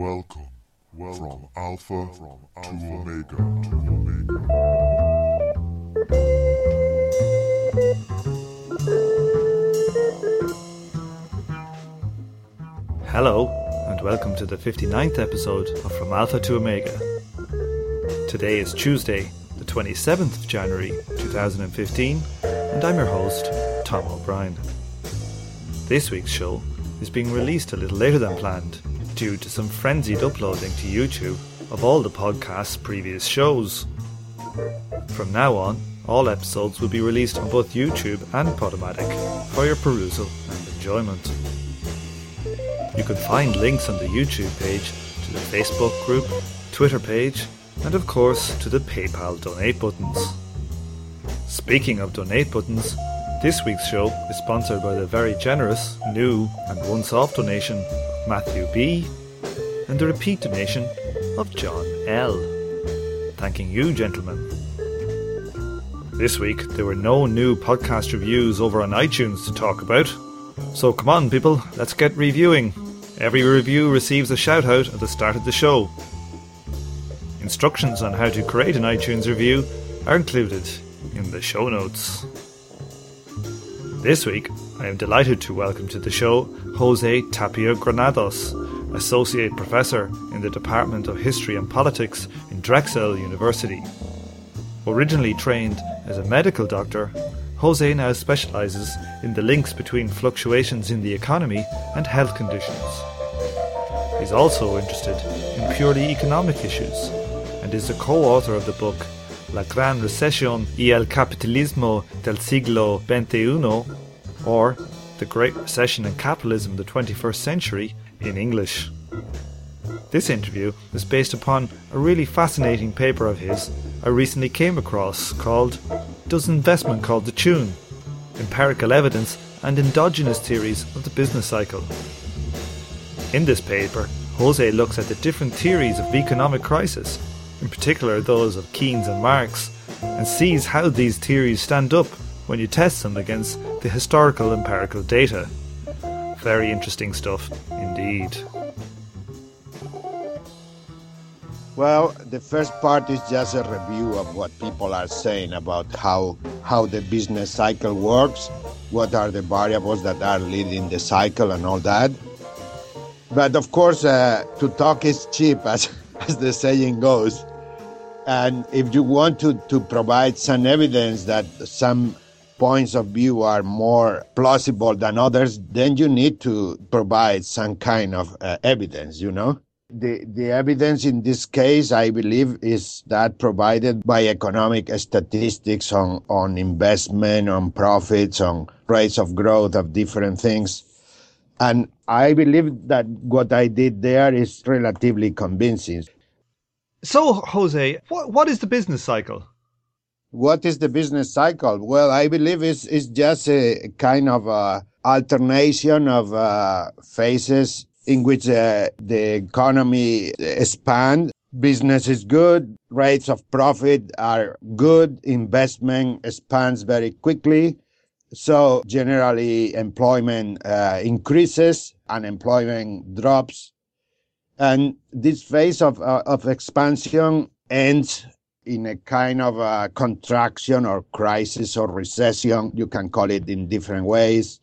Welcome, welcome from Alpha, from Alpha to Omega to Omega. Hello, and welcome to the 59th episode of From Alpha to Omega. Today is Tuesday, the 27th of January 2015, and I'm your host, Tom O'Brien. This week's show is being released a little later than planned due to some frenzied uploading to YouTube of all the podcast's previous shows. From now on, all episodes will be released on both YouTube and Podomatic for your perusal and enjoyment. You can find links on the YouTube page to the Facebook group, Twitter page, and of course to the PayPal donate buttons. Speaking of donate buttons, this week's show is sponsored by the very generous, new, and once off donation Matthew B, and the repeat donation of John L. Thanking you, gentlemen. This week, there were no new podcast reviews over on iTunes to talk about. So come on, people, let's get reviewing. Every review receives a shout out at the start of the show. Instructions on how to create an iTunes review are included in the show notes. This week, I am delighted to welcome to the show Jose Tapia Granados, Associate Professor in the Department of History and Politics in Drexel University. Originally trained as a medical doctor, Jose now specialises in the links between fluctuations in the economy and health conditions. He's also interested in purely economic issues and is the co author of the book La Gran Recesión y el Capitalismo del Siglo XXI, or The Great Recession and Capitalism the 21st Century in English. This interview is based upon a really fascinating paper of his I recently came across called Does Investment Call the Tune? Empirical Evidence and Endogenous Theories of the Business Cycle. In this paper, Jose looks at the different theories of economic crisis in particular those of Keynes and Marx, and sees how these theories stand up when you test them against the historical empirical data. Very interesting stuff indeed. Well, the first part is just a review of what people are saying about how how the business cycle works, what are the variables that are leading the cycle and all that. But of course, uh, to talk is cheap, as as the saying goes. And if you want to, to provide some evidence that some points of view are more plausible than others, then you need to provide some kind of uh, evidence, you know? The, the evidence in this case, I believe, is that provided by economic statistics on, on investment, on profits, on rates of growth of different things. And I believe that what I did there is relatively convincing. So, Jose, what, what is the business cycle? What is the business cycle? Well, I believe it's, it's just a kind of a alternation of uh, phases in which uh, the economy expands. Business is good, rates of profit are good, investment expands very quickly. So generally employment uh, increases, unemployment drops. And this phase of, uh, of expansion ends in a kind of a contraction or crisis or recession. You can call it in different ways.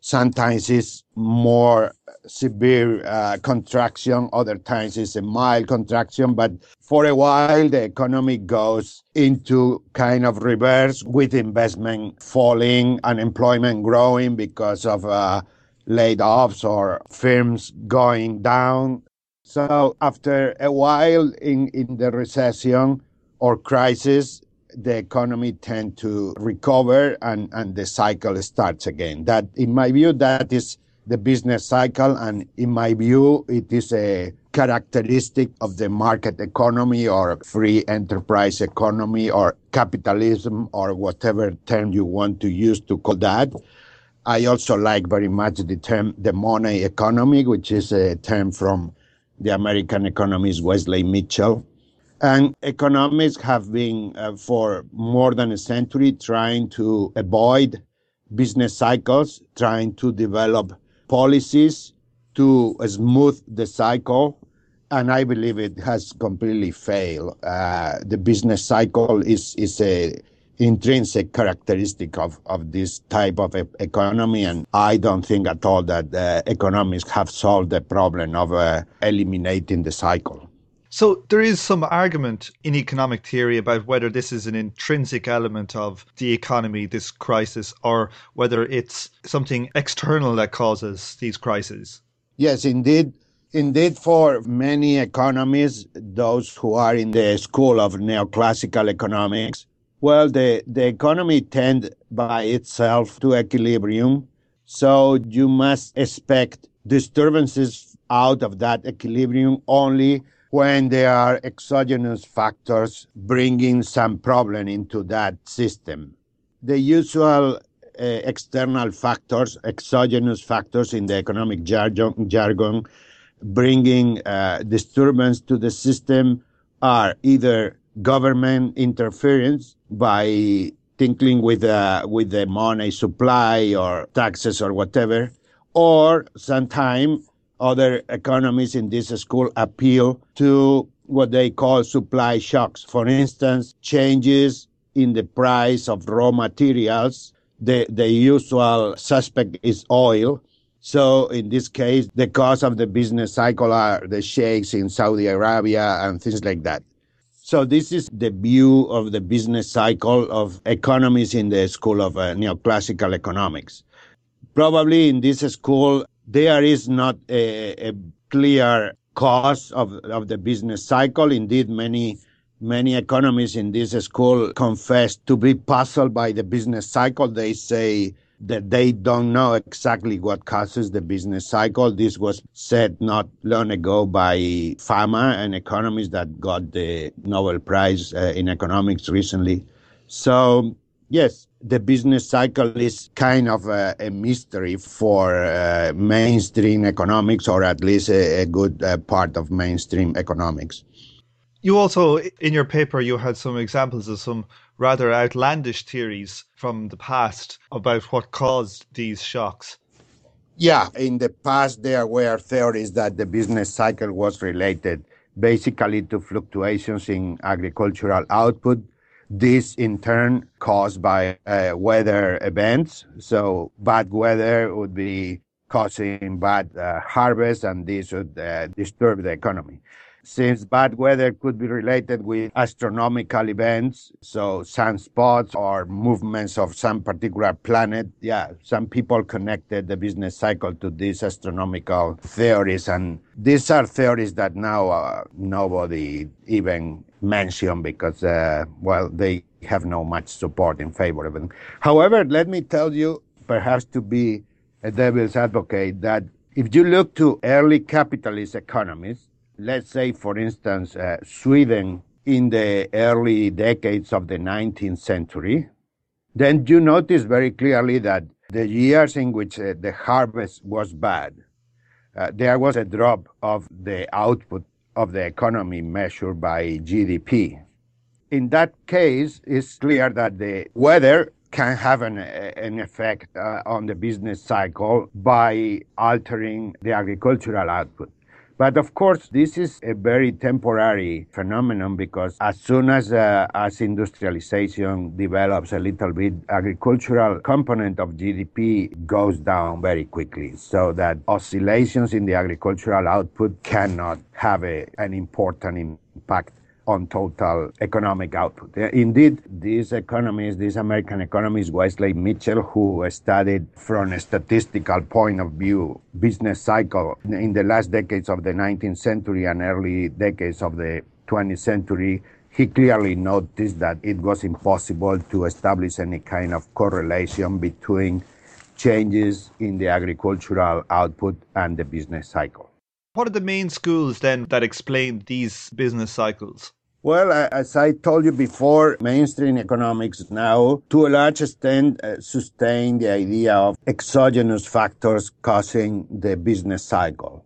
Sometimes it's more severe uh, contraction. Other times it's a mild contraction. But for a while, the economy goes into kind of reverse with investment falling, unemployment growing because of uh, laid offs or firms going down. So after a while in, in the recession or crisis, the economy tend to recover and, and the cycle starts again. That, in my view, that is the business cycle. And in my view, it is a characteristic of the market economy or free enterprise economy or capitalism or whatever term you want to use to call that. I also like very much the term the money economy, which is a term from the American economist Wesley Mitchell. And economists have been uh, for more than a century trying to avoid business cycles, trying to develop policies to smooth the cycle and I believe it has completely failed. Uh, the business cycle is is a intrinsic characteristic of, of this type of economy, and I don't think at all that uh, economists have solved the problem of uh, eliminating the cycle. So there is some argument in economic theory about whether this is an intrinsic element of the economy, this crisis, or whether it's something external that causes these crises. Yes, indeed. Indeed, for many economists, those who are in the school of neoclassical economics, well, the, the economy tends by itself to equilibrium. So you must expect disturbances out of that equilibrium only when there are exogenous factors bringing some problem into that system. The usual uh, external factors, exogenous factors in the economic jargon, jargon bringing uh, disturbance to the system are either government interference by tinkling with uh, with the money supply or taxes or whatever, or sometimes other economists in this school appeal to what they call supply shocks. For instance, changes in the price of raw materials. The, the usual suspect is oil. So in this case, the cause of the business cycle are the sheikhs in Saudi Arabia and things like that. So this is the view of the business cycle of economists in the school of uh, neoclassical economics. Probably in this school, there is not a, a clear cause of, of the business cycle. Indeed, many many economists in this school confess to be puzzled by the business cycle. They say that they don't know exactly what causes the business cycle. This was said not long ago by Fama, an economist that got the Nobel Prize uh, in economics recently. So, yes, the business cycle is kind of a, a mystery for uh, mainstream economics, or at least a, a good uh, part of mainstream economics. You also, in your paper, you had some examples of some rather outlandish theories from the past about what caused these shocks. Yeah, in the past, there were theories that the business cycle was related basically to fluctuations in agricultural output this in turn caused by uh, weather events. So bad weather would be causing bad uh, harvest and this would uh, disturb the economy. Since bad weather could be related with astronomical events, so sunspots or movements of some particular planet, yeah, some people connected the business cycle to these astronomical theories. And these are theories that now uh, nobody even mention because, uh, well, they have no much support in favor of them. However, let me tell you, perhaps to be a devil's advocate, that if you look to early capitalist economies, let's say, for instance, uh, Sweden in the early decades of the 19th century, then you notice very clearly that the years in which uh, the harvest was bad, uh, there was a drop of the output of the economy measured by GDP. In that case, it's clear that the weather can have an, an effect uh, on the business cycle by altering the agricultural output. But of course, this is a very temporary phenomenon because as soon as uh, as industrialization develops a little bit, agricultural component of GDP goes down very quickly. So that oscillations in the agricultural output cannot have a, an important impact on total economic output. Indeed, these economists, these American economists, Wesley Mitchell, who studied from a statistical point of view business cycle in the last decades of the 19th century and early decades of the 20th century, he clearly noticed that it was impossible to establish any kind of correlation between changes in the agricultural output and the business cycle. What are the main schools then that explain these business cycles? Well, as I told you before, mainstream economics now, to a large extent, uh, sustain the idea of exogenous factors causing the business cycle.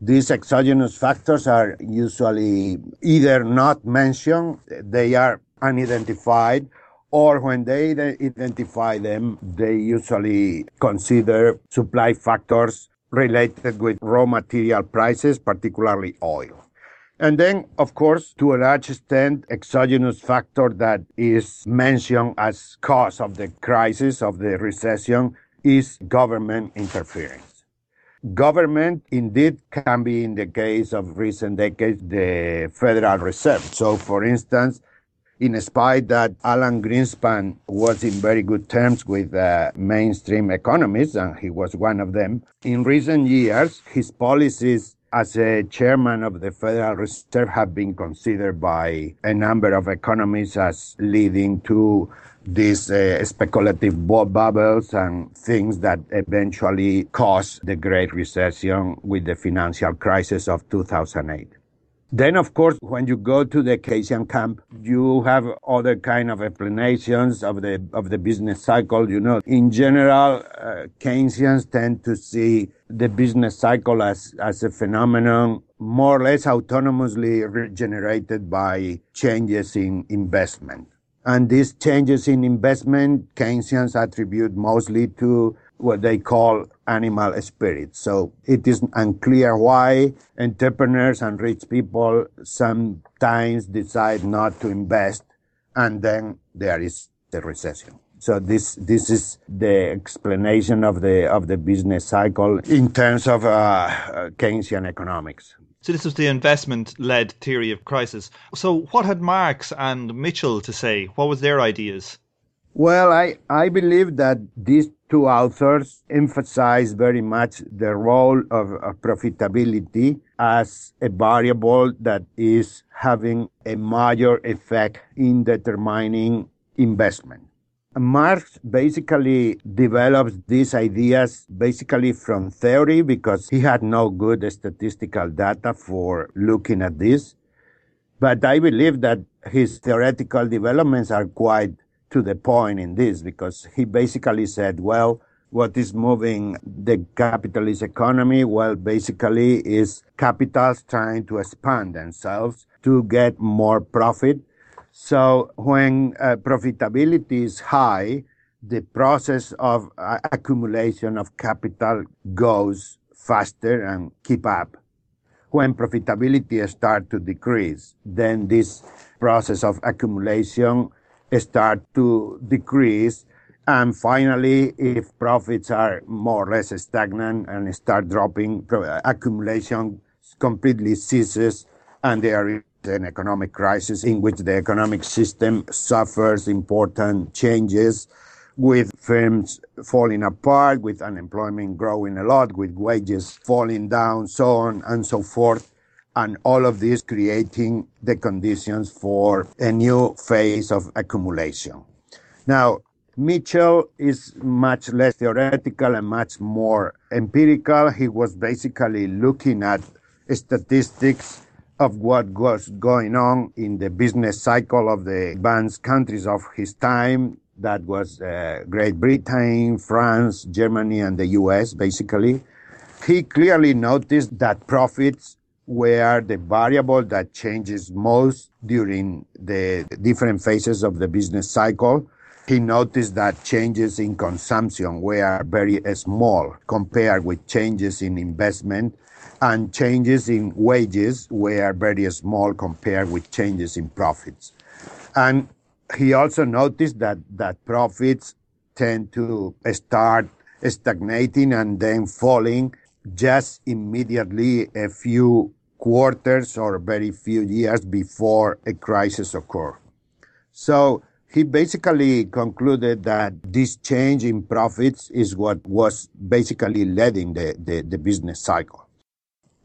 These exogenous factors are usually either not mentioned, they are unidentified, or when they identify them, they usually consider supply factors related with raw material prices, particularly oil. And then, of course, to a large extent, exogenous factor that is mentioned as cause of the crisis of the recession is government interference. Government indeed can be, in the case of recent decades, the Federal Reserve. So, for instance, in spite that Alan Greenspan was in very good terms with uh, mainstream economists, and he was one of them, in recent years, his policies as a chairman of the Federal Reserve have been considered by a number of economists as leading to these uh, speculative bubbles and things that eventually caused the Great Recession with the financial crisis of 2008. Then, of course, when you go to the Keynesian camp, you have other kind of explanations of the of the business cycle. You know, in general, uh, Keynesians tend to see the business cycle as as a phenomenon more or less autonomously generated by changes in investment. And these changes in investment, Keynesians attribute mostly to what they call animal spirits. So it is unclear why entrepreneurs and rich people sometimes decide not to invest and then there is the recession. So this this is the explanation of the of the business cycle in terms of uh, Keynesian economics. So this was the investment-led theory of crisis. So what had Marx and Mitchell to say? What was their ideas? Well, I, I believe that these two authors emphasize very much the role of, of, profitability as a variable that is having a major effect in determining investment. Marx basically develops these ideas basically from theory because he had no good statistical data for looking at this. But I believe that his theoretical developments are quite to the point in this because he basically said, well, what is moving the capitalist economy? Well, basically is capitals trying to expand themselves to get more profit. So when uh, profitability is high, the process of uh, accumulation of capital goes faster and keep up. When profitability start to decrease, then this process of accumulation start to decrease. And finally, if profits are more or less stagnant and start dropping, accumulation completely ceases and there is an economic crisis in which the economic system suffers important changes with firms falling apart, with unemployment growing a lot, with wages falling down, so on and so forth and all of this creating the conditions for a new phase of accumulation. Now, Mitchell is much less theoretical and much more empirical. He was basically looking at statistics of what was going on in the business cycle of the advanced countries of his time. That was uh, Great Britain, France, Germany, and the US, basically. He clearly noticed that profits where the variable that changes most during the different phases of the business cycle. He noticed that changes in consumption were very small compared with changes in investment and changes in wages were very small compared with changes in profits. And he also noticed that, that profits tend to start stagnating and then falling just immediately a few quarters or very few years before a crisis occurred. So he basically concluded that this change in profits is what was basically leading the, the, the business cycle.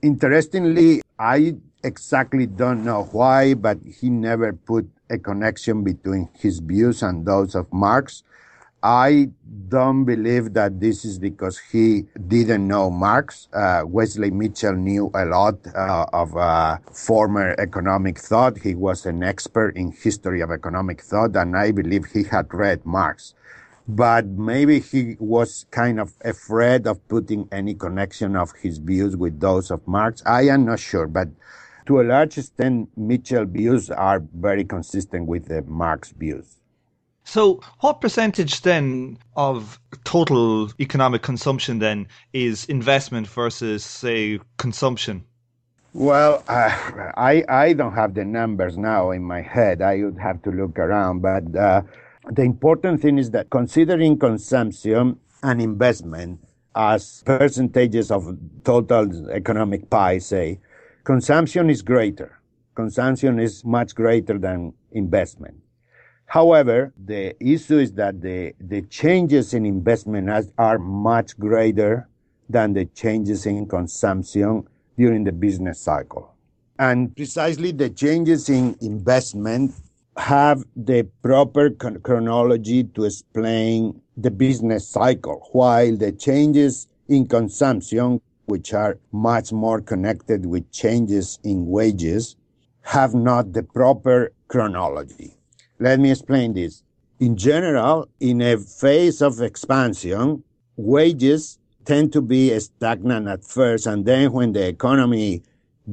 Interestingly, I exactly don't know why, but he never put a connection between his views and those of Marx. I don't believe that this is because he didn't know Marx. Uh, Wesley Mitchell knew a lot uh, of uh, former economic thought. He was an expert in history of economic thought, and I believe he had read Marx. But maybe he was kind of afraid of putting any connection of his views with those of Marx. I am not sure, but to a large extent, Mitchell's views are very consistent with the Marx views. So, what percentage then of total economic consumption then is investment versus, say, consumption? Well, uh, I I don't have the numbers now in my head. I would have to look around. But uh, the important thing is that considering consumption and investment as percentages of total economic pie, say, consumption is greater. Consumption is much greater than investment. However, the issue is that the, the changes in investment has, are much greater than the changes in consumption during the business cycle. And precisely the changes in investment have the proper chronology to explain the business cycle, while the changes in consumption, which are much more connected with changes in wages, have not the proper chronology. Let me explain this. In general, in a phase of expansion, wages tend to be stagnant at first, and then when the economy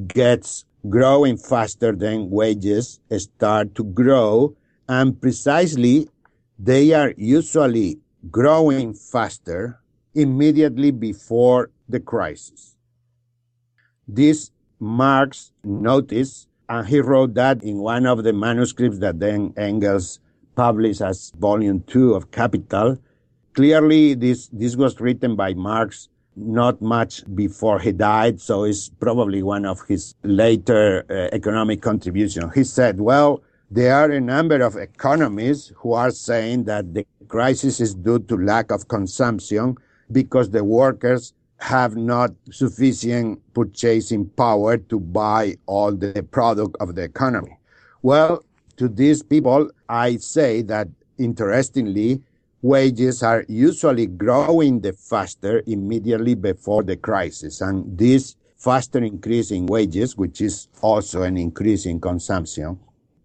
gets growing faster, then wages start to grow, and precisely they are usually growing faster immediately before the crisis. This Marx noticed, and he wrote that in one of the manuscripts that then Engels published as volume two of Capital, Clearly, this, this was written by Marx not much before he died, so it's probably one of his later uh, economic contributions. He said, well, there are a number of economists who are saying that the crisis is due to lack of consumption because the workers have not sufficient purchasing power to buy all the product of the economy. Well, to these people, I say that interestingly, wages are usually growing the faster immediately before the crisis. And this faster increase in wages, which is also an increase in consumption,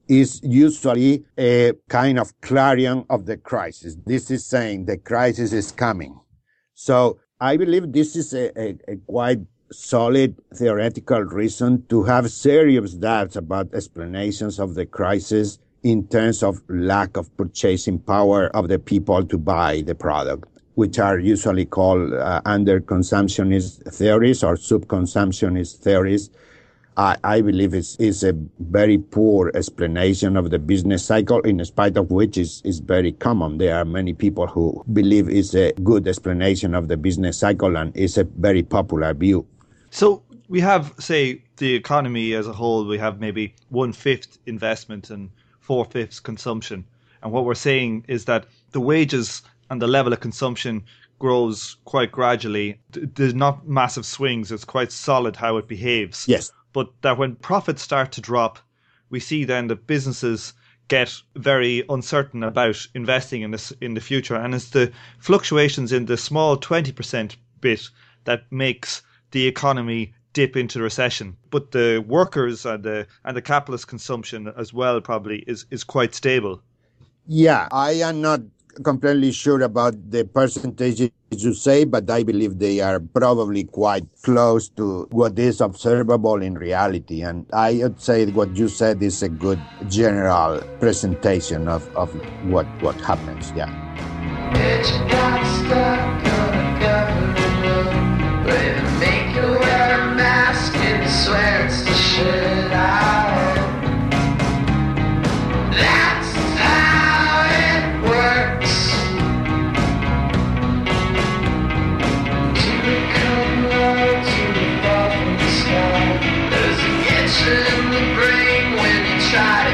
is usually a kind of clarion of the crisis. This is saying the crisis is coming. So I believe this is a, a, a quite solid theoretical reason to have serious doubts about explanations of the crisis in terms of lack of purchasing power of the people to buy the product, which are usually called uh, under consumptionist theories or subconsumptionist theories. I, I believe it's, is a very poor explanation of the business cycle, in spite of which is, is very common. There are many people who believe it's a good explanation of the business cycle and it's a very popular view. So we have, say, the economy as a whole, we have maybe one fifth investment and four fifths consumption. And what we're saying is that the wages and the level of consumption grows quite gradually. There's not massive swings. It's quite solid how it behaves. Yes. But that when profits start to drop, we see then that businesses get very uncertain about investing in this in the future. And it's the fluctuations in the small 20% bit that makes the economy dip into recession. But the workers and the and the capitalist consumption as well probably is, is quite stable. Yeah, I am not completely sure about the percentages you say, but I believe they are probably quite close to what is observable in reality. And I would say what you said is a good general presentation of, of what, what happens. Yeah. When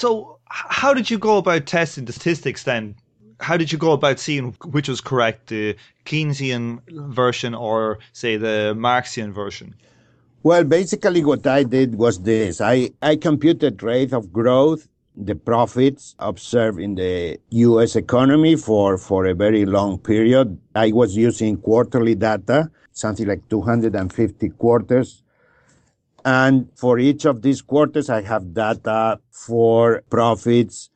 So, how did you go about testing the statistics then? How did you go about seeing which was correct, the Keynesian version or, say, the Marxian version? Well, basically, what I did was this I, I computed rate of growth, the profits observed in the US economy for, for a very long period. I was using quarterly data, something like 250 quarters. And for each of these quarters, I have data for profits,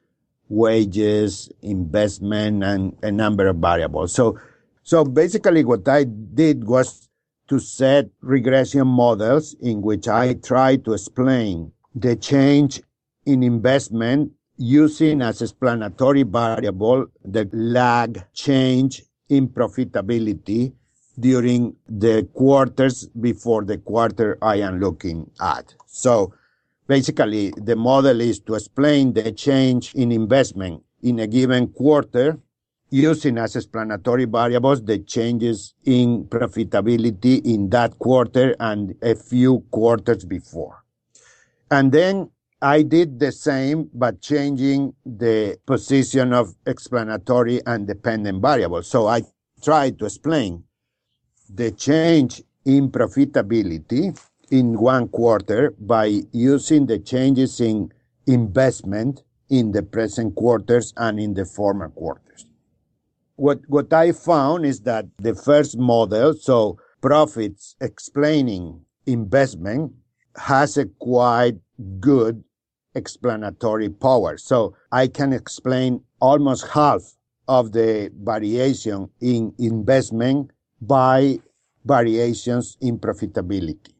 wages, investment, and a number of variables. So, so basically what I did was to set regression models in which I try to explain the change in investment using as explanatory variable the lag change in profitability during the quarters before the quarter I am looking at. So basically the model is to explain the change in investment in a given quarter using as explanatory variables the changes in profitability in that quarter and a few quarters before. And then I did the same, but changing the position of explanatory and dependent variables. So I tried to explain the change in profitability in one quarter by using the changes in investment in the present quarters and in the former quarters. What, what I found is that the first model, so profits explaining investment, has a quite good explanatory power. So I can explain almost half of the variation in investment by variations in profitability.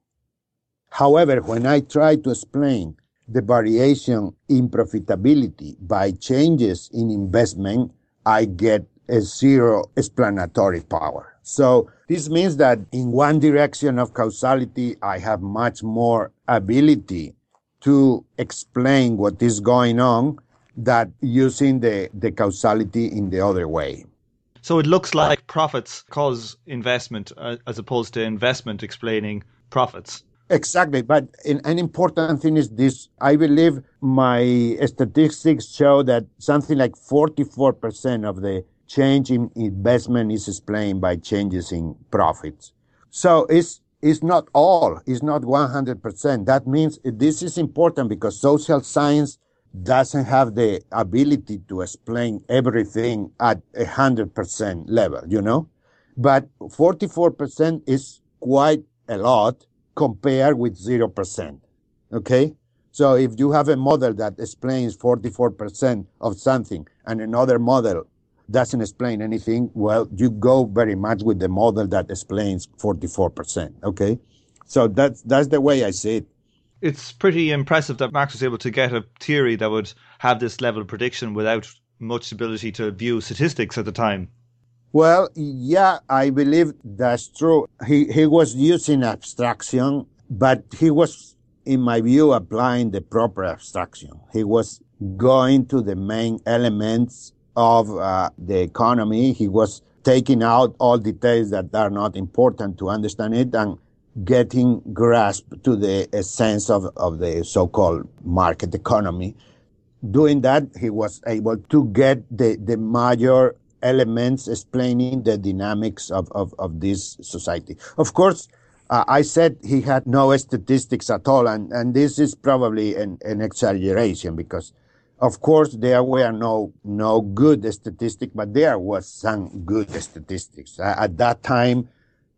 However, when I try to explain the variation in profitability by changes in investment, I get a zero explanatory power. So this means that in one direction of causality, I have much more ability to explain what is going on that using the, the causality in the other way. So it looks like profits cause investment uh, as opposed to investment explaining profits. Exactly. But an important thing is this. I believe my statistics show that something like 44% of the change in investment is explained by changes in profits. So it's, it's not all, it's not 100%. That means this is important because social science doesn't have the ability to explain everything at a hundred percent level, you know? But 44% is quite a lot compared with 0%. Okay? So if you have a model that explains 44% of something and another model doesn't explain anything, well, you go very much with the model that explains 44%. Okay? So that's, that's the way I see it. It's pretty impressive that Marx was able to get a theory that would have this level of prediction without much ability to view statistics at the time. Well, yeah, I believe that's true. He, he was using abstraction, but he was, in my view, applying the proper abstraction. He was going to the main elements of uh, the economy. He was taking out all details that are not important to understand it and getting grasp to the essence of, of the so-called market economy. Doing that, he was able to get the, the major elements explaining the dynamics of, of, of this society. Of course, uh, I said he had no statistics at all, and, and this is probably an, an exaggeration because, of course, there were no no good statistics, but there was some good statistics. Uh, at that time,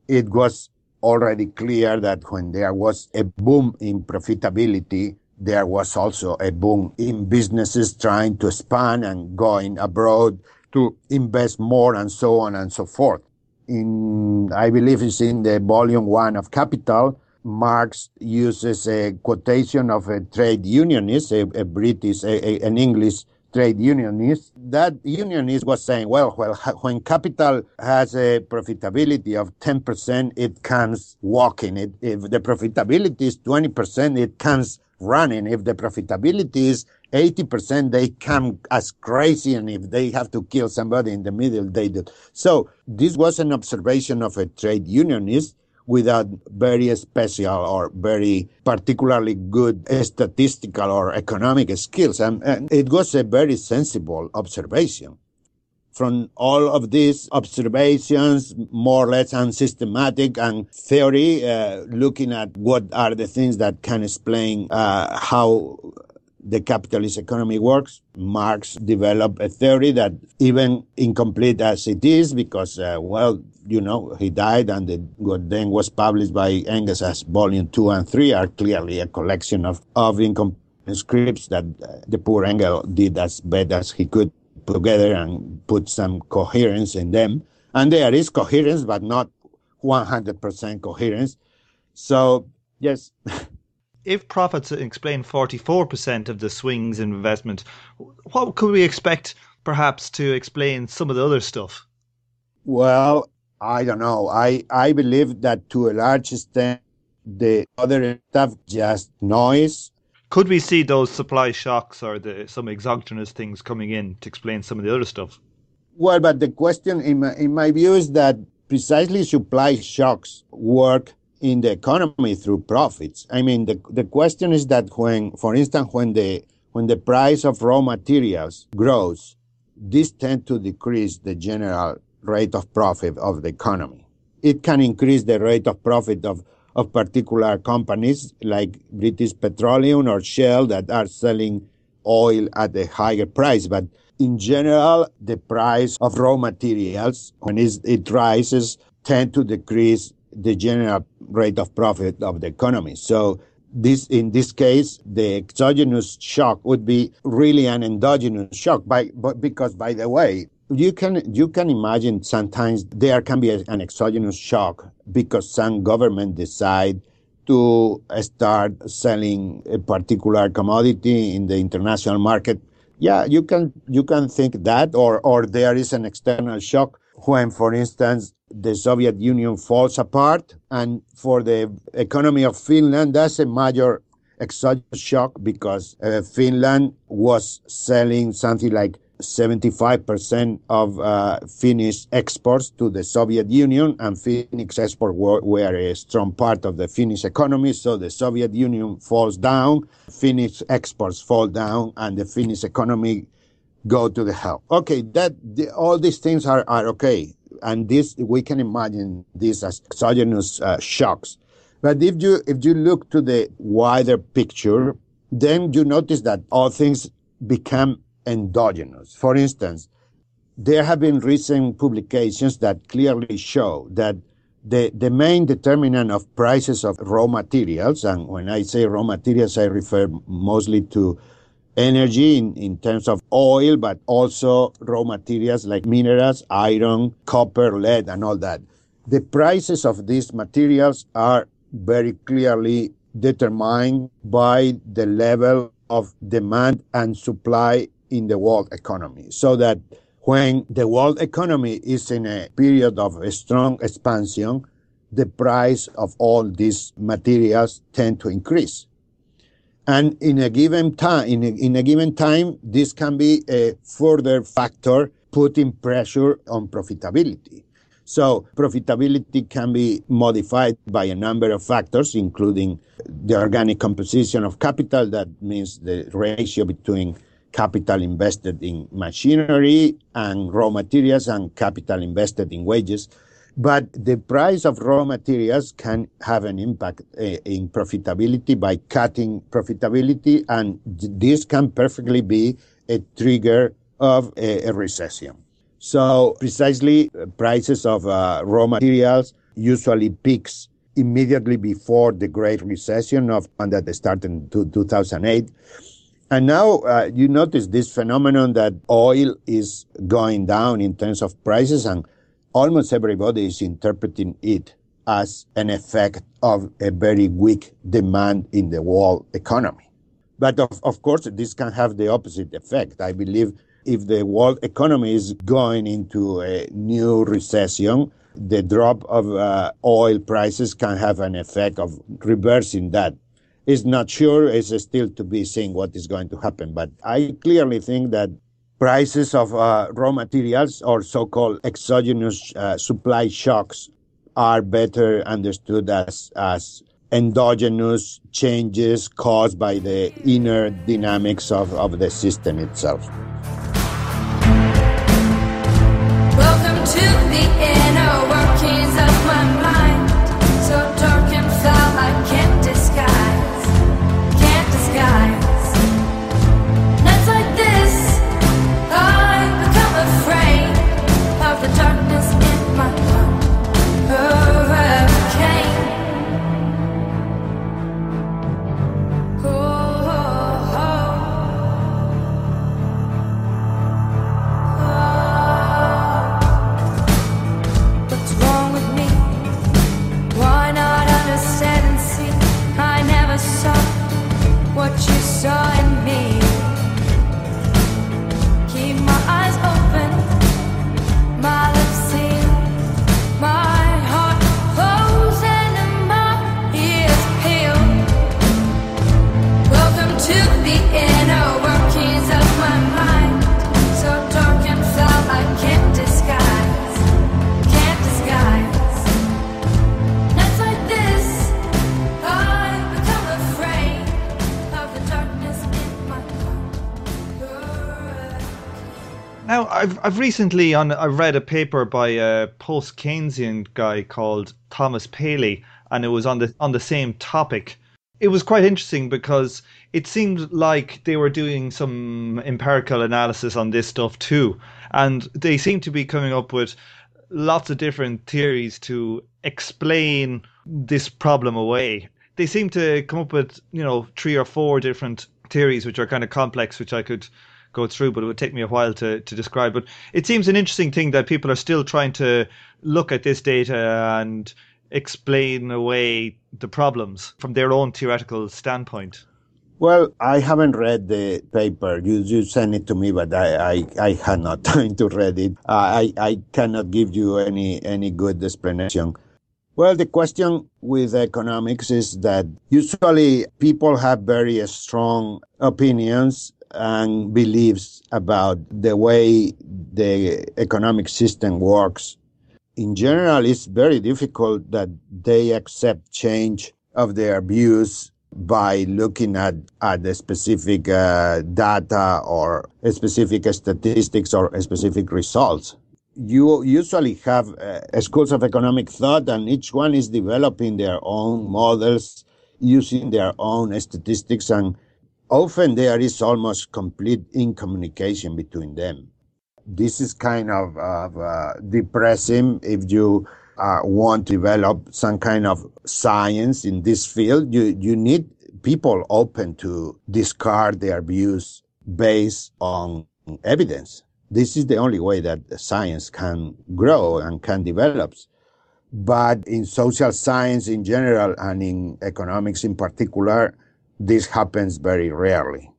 it was already clear that when there was a boom in profitability, there was also a boom in businesses trying to expand and going abroad to invest more and so on and so forth. In, I believe it's in the volume one of Capital, Marx uses a quotation of a trade unionist, a, a British, a, a, an English trade unionist. That unionist was saying, well, well, when capital has a profitability of 10%, it comes walking. It, if the profitability is 20%, it comes running. If the profitability is 80%, they come as crazy. And if they have to kill somebody in the middle, they do. So this was an observation of a trade unionist without very special or very particularly good statistical or economic skills. And, and it was a very sensible observation from all of these observations, more or less unsystematic and theory, uh, looking at what are the things that can explain uh, how the capitalist economy works. Marx developed a theory that even incomplete as it is, because, uh, well, you know, he died and the, what then was published by Engels as volume two and three are clearly a collection of, of scripts that uh, the poor Engels did as best as he could together and put some coherence in them. And there is coherence, but not 100% coherence. So, yes. if profits explain 44% of the swings in investment, what could we expect perhaps to explain some of the other stuff? Well, I don't know. I, I believe that to a large extent, the other stuff just noise could we see those supply shocks or the some exogenous things coming in to explain some of the other stuff? Well, but the question in my, in my view is that precisely supply shocks work in the economy through profits. I mean, the, the question is that when, for instance, when the, when the price of raw materials grows, this tend to decrease the general rate of profit of the economy. It can increase the rate of profit of of particular companies like British Petroleum or Shell that are selling oil at a higher price. But in general, the price of raw materials, when it rises, tend to decrease the general rate of profit of the economy. So this, in this case, the exogenous shock would be really an endogenous shock by, but because by the way, you can you can imagine sometimes there can be an exogenous shock because some government decide to start selling a particular commodity in the international market. Yeah, you can you can think that, or or there is an external shock when, for instance, the Soviet Union falls apart, and for the economy of Finland, that's a major exogenous shock because uh, Finland was selling something like 75% of uh, Finnish exports to the Soviet Union, and Finnish exports were, were, a strong part of the Finnish economy. So the Soviet Union falls down, Finnish exports fall down, and the Finnish economy go to the hell. Okay, that the, all these things are, are okay, and this we can imagine these as exogenous uh, shocks. But if you if you look to the wider picture, then you notice that all things become endogenous. For instance, there have been recent publications that clearly show that the, the main determinant of prices of raw materials, and when I say raw materials, I refer mostly to energy in, in terms of oil, but also raw materials like minerals, iron, copper, lead, and all that. The prices of these materials are very clearly determined by the level of demand and supply in the world economy. So that when the world economy is in a period of a strong expansion, the price of all these materials tend to increase. And in a given time, in a, in a given time, this can be a further factor putting pressure on profitability. So profitability can be modified by a number of factors, including the organic composition of capital. That means the ratio between capital invested in machinery and raw materials and capital invested in wages. But the price of raw materials can have an impact uh, in profitability by cutting profitability, and this can perfectly be a trigger of a, a recession. So precisely, uh, prices of uh, raw materials usually peaks immediately before the Great Recession of that started in 2008 and now uh, you notice this phenomenon that oil is going down in terms of prices and almost everybody is interpreting it as an effect of a very weak demand in the world economy. But of, of course, this can have the opposite effect. I believe if the world economy is going into a new recession, the drop of uh, oil prices can have an effect of reversing that. It's not sure. It's still to be seen what is going to happen. But I clearly think that prices of uh, raw materials or so-called exogenous uh, supply shocks are better understood as, as endogenous changes caused by the inner dynamics of, of the system itself. Welcome to the inner workings of I've I've recently on I've read a paper by a post Keynesian guy called Thomas Palley, and it was on the on the same topic. It was quite interesting because it seemed like they were doing some empirical analysis on this stuff too, and they seem to be coming up with lots of different theories to explain this problem away. They seem to come up with you know three or four different theories which are kind of complex, which I could go through, but it would take me a while to, to describe. But it seems an interesting thing that people are still trying to look at this data and explain away the problems from their own theoretical standpoint. Well, I haven't read the paper. You, you sent it to me, but I, I, I had not time to read it. Uh, I, I cannot give you any, any good explanation. Well, the question with economics is that usually people have very strong opinions and beliefs about the way the economic system works. In general, it's very difficult that they accept change of their views by looking at, at the specific uh, data or specific statistics or specific results. You usually have uh, schools of economic thought and each one is developing their own models using their own statistics and often there is almost complete incommunication between them. This is kind of, uh, depressing if you uh, want to develop some kind of science in this field. You, you need people open to discard their views based on evidence. This is the only way that science can grow and can develop. But in social science in general and in economics in particular, this happens very rarely.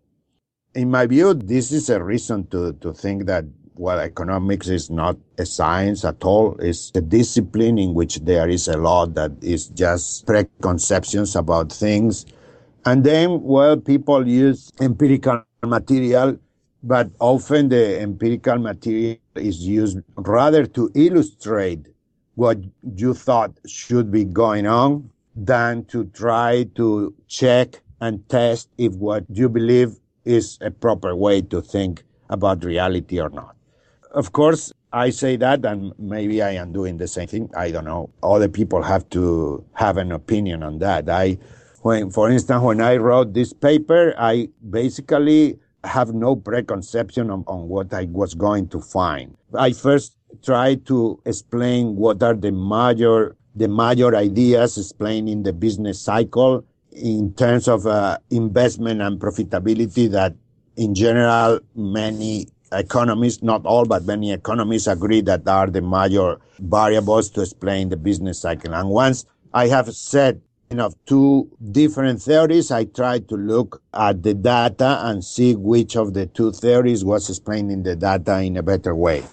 In my view, this is a reason to, to think that, well, economics is not a science at all. It's a discipline in which there is a lot that is just preconceptions about things. And then, well, people use empirical material, but often the empirical material is used rather to illustrate what you thought should be going on than to try to check and test if what you believe is a proper way to think about reality or not. Of course, I say that and maybe I am doing the same thing. I don't know. Other people have to have an opinion on that. I, when, for instance, when I wrote this paper, I basically have no preconception on, on what I was going to find. I first tried to explain what are the major, the major ideas explaining the business cycle in terms of uh, investment and profitability that in general many economists, not all, but many economists agree that are the major variables to explain the business cycle. And once I have said you know, two different theories, I tried to look at the data and see which of the two theories was explaining the data in a better way.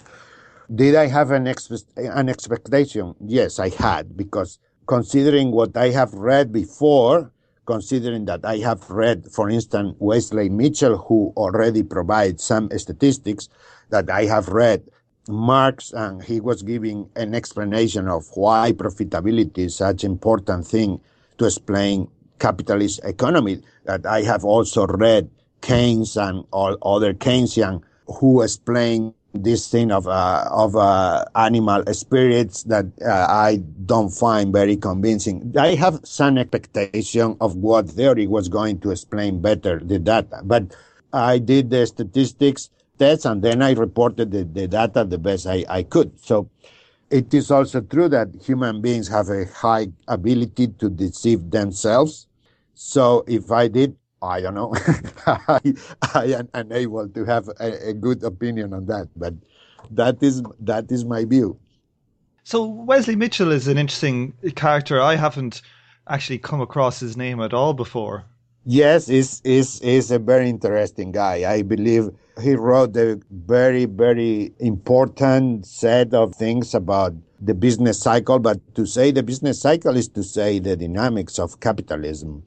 Did I have an, an expectation? Yes, I had, because considering what I have read before, considering that I have read, for instance, Wesley Mitchell, who already provides some statistics that I have read Marx, and he was giving an explanation of why profitability is such an important thing to explain capitalist economy. That I have also read Keynes and all other Keynesian who explain this thing of uh, of uh, animal spirits that uh, I don't find very convincing. I have some expectation of what theory was going to explain better the data, but I did the statistics tests and then I reported the, the data the best I, I could. So it is also true that human beings have a high ability to deceive themselves. So if I did I don't know. I, I am unable to have a, a, good opinion on that, but that is that is my view. So Wesley Mitchell is an interesting character. I haven't actually come across his name at all before. Yes, is is is a very interesting guy. I believe he wrote a very very important set of things about the business cycle. But to say the business cycle is to say the dynamics of capitalism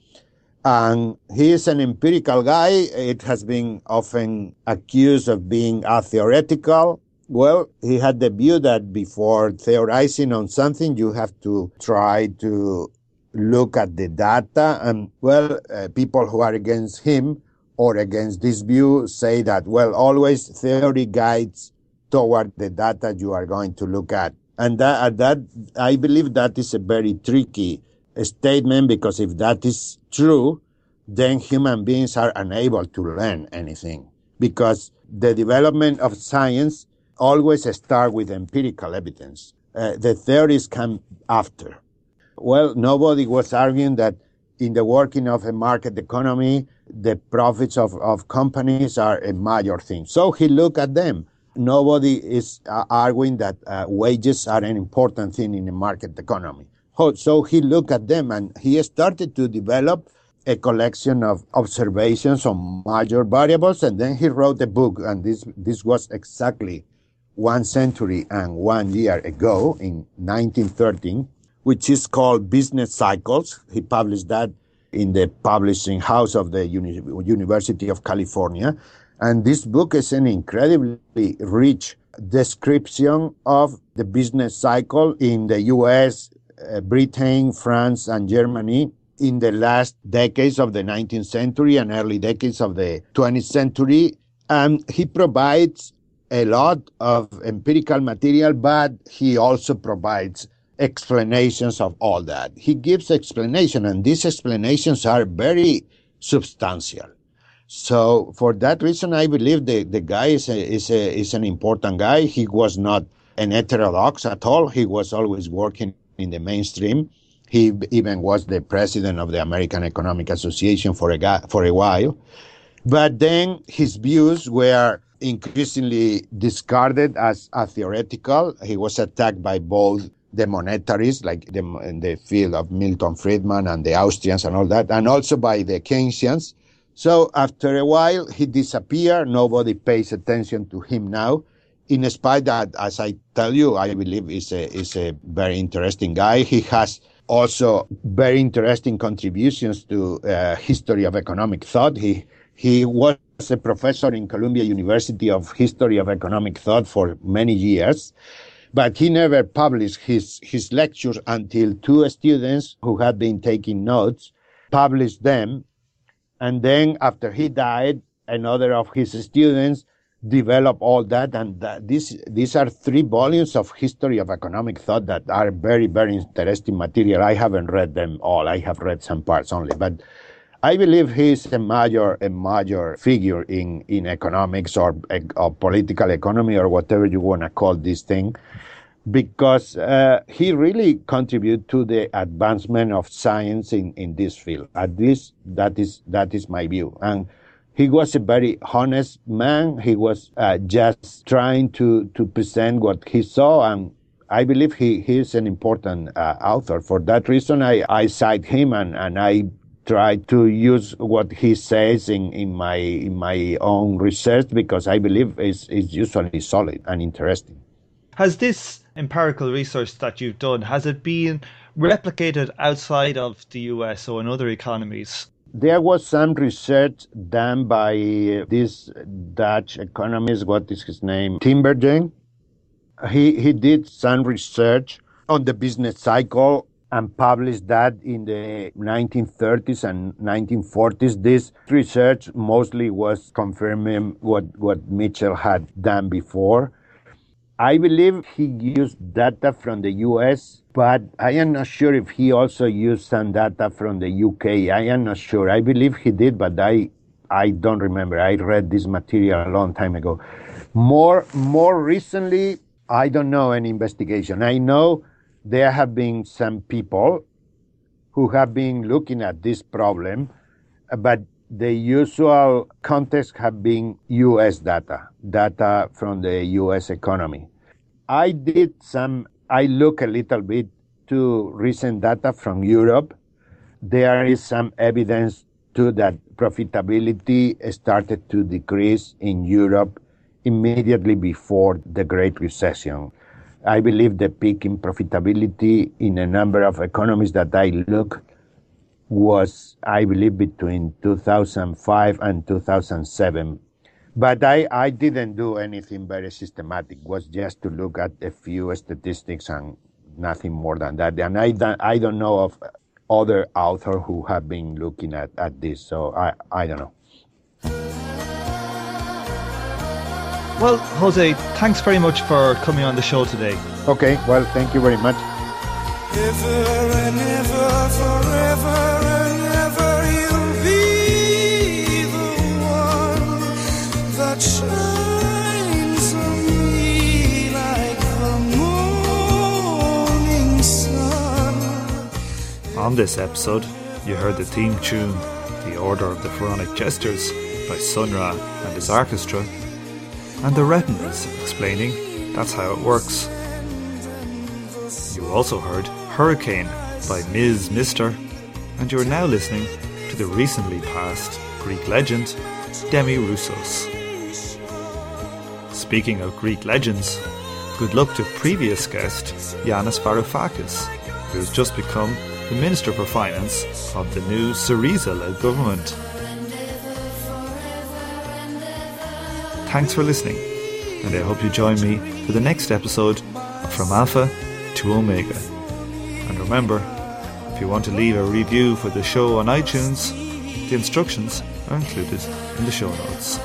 and he is an empirical guy. It has been often accused of being a theoretical. Well, he had the view that before theorizing on something, you have to try to look at the data. And well, uh, people who are against him or against this view say that, well, always theory guides toward the data you are going to look at. And that, that I believe that is a very tricky statement because if that is true, then human beings are unable to learn anything because the development of science always start with empirical evidence. Uh, the theories come after. Well, nobody was arguing that in the working of a market economy, the profits of, of companies are a major thing. So he looked at them. Nobody is uh, arguing that uh, wages are an important thing in a market economy. Oh, so he looked at them and he started to develop a collection of observations on major variables, and then he wrote a book, and this, this was exactly one century and one year ago in 1913, which is called Business Cycles. He published that in the publishing house of the Uni- University of California. And this book is an incredibly rich description of the business cycle in the US, Uh, Britain, France, and Germany in the last decades of the 19th century and early decades of the 20th century. And he provides a lot of empirical material, but he also provides explanations of all that. He gives explanation and these explanations are very substantial. So for that reason, I believe the, the guy is a, is a, is an important guy. He was not an heterodox at all. He was always working in the mainstream. He even was the president of the American Economic Association for a, for a while. But then his views were increasingly discarded as a theoretical. He was attacked by both the monetarists, like the, in the field of Milton Friedman and the Austrians and all that, and also by the Keynesians. So after a while, he disappeared. Nobody pays attention to him now. In spite that, as I tell you, I believe is a, is a very interesting guy. He has also very interesting contributions to uh, history of economic thought. He he was a professor in Columbia University of History of Economic Thought for many years, but he never published his his lectures until two students who had been taking notes published them, and then after he died, another of his students develop all that. And that these, these are three volumes of history of economic thought that are very, very interesting material. I haven't read them all. I have read some parts only, but I believe he's a major, a major figure in, in economics or, or political economy or whatever you want to call this thing because uh, he really contributed to the advancement of science in, in this field. At least that is that is my view. And he was a very honest man. He was uh, just trying to, to present what he saw and I believe he, he is an important uh, author. For that reason, I, I cite him and, and I try to use what he says in, in my in my own research because I believe is is usually solid and interesting. Has this empirical research that you've done has it been replicated outside of the US or in other economies? There was some research done by uh, this Dutch economist, what is his name? Tinbergen. He, he did some research on the business cycle and published that in the 1930s and 1940s. This research mostly was confirming what, what Mitchell had done before. I believe he used data from the US, but I am not sure if he also used some data from the UK. I am not sure. I believe he did, but I, I don't remember. I read this material a long time ago. More, more recently, I don't know any investigation. I know there have been some people who have been looking at this problem, but the usual context have been US data, data from the US economy. I did some, I look a little bit to recent data from Europe. There is some evidence to that profitability started to decrease in Europe immediately before the Great Recession. I believe the peak in profitability in a number of economies that I look was, I believe, between 2005 and 2007. But I, I didn't do anything very systematic. It was just to look at a few statistics and nothing more than that. And I don't, I don't know of other authors who have been looking at, at this. So I, I don't know. Well, Jose, thanks very much for coming on the show today. Okay, well, thank you very much. Ever and ever, forever On this episode, you heard the theme tune, The Order of the Pharaonic Jesters, by Sun Ra and his orchestra, and the Retinas explaining that's how it works. You also heard Hurricane by Ms. Mister, and you're now listening to the recently passed Greek legend Demi Roussos. Speaking of Greek legends, good luck to previous guest Yanis Varoufakis, who has just become the Minister for Finance of the new Syriza-led government. Thanks for listening, and I hope you join me for the next episode of From Alpha to Omega. And remember, if you want to leave a review for the show on iTunes, the instructions are included in the show notes.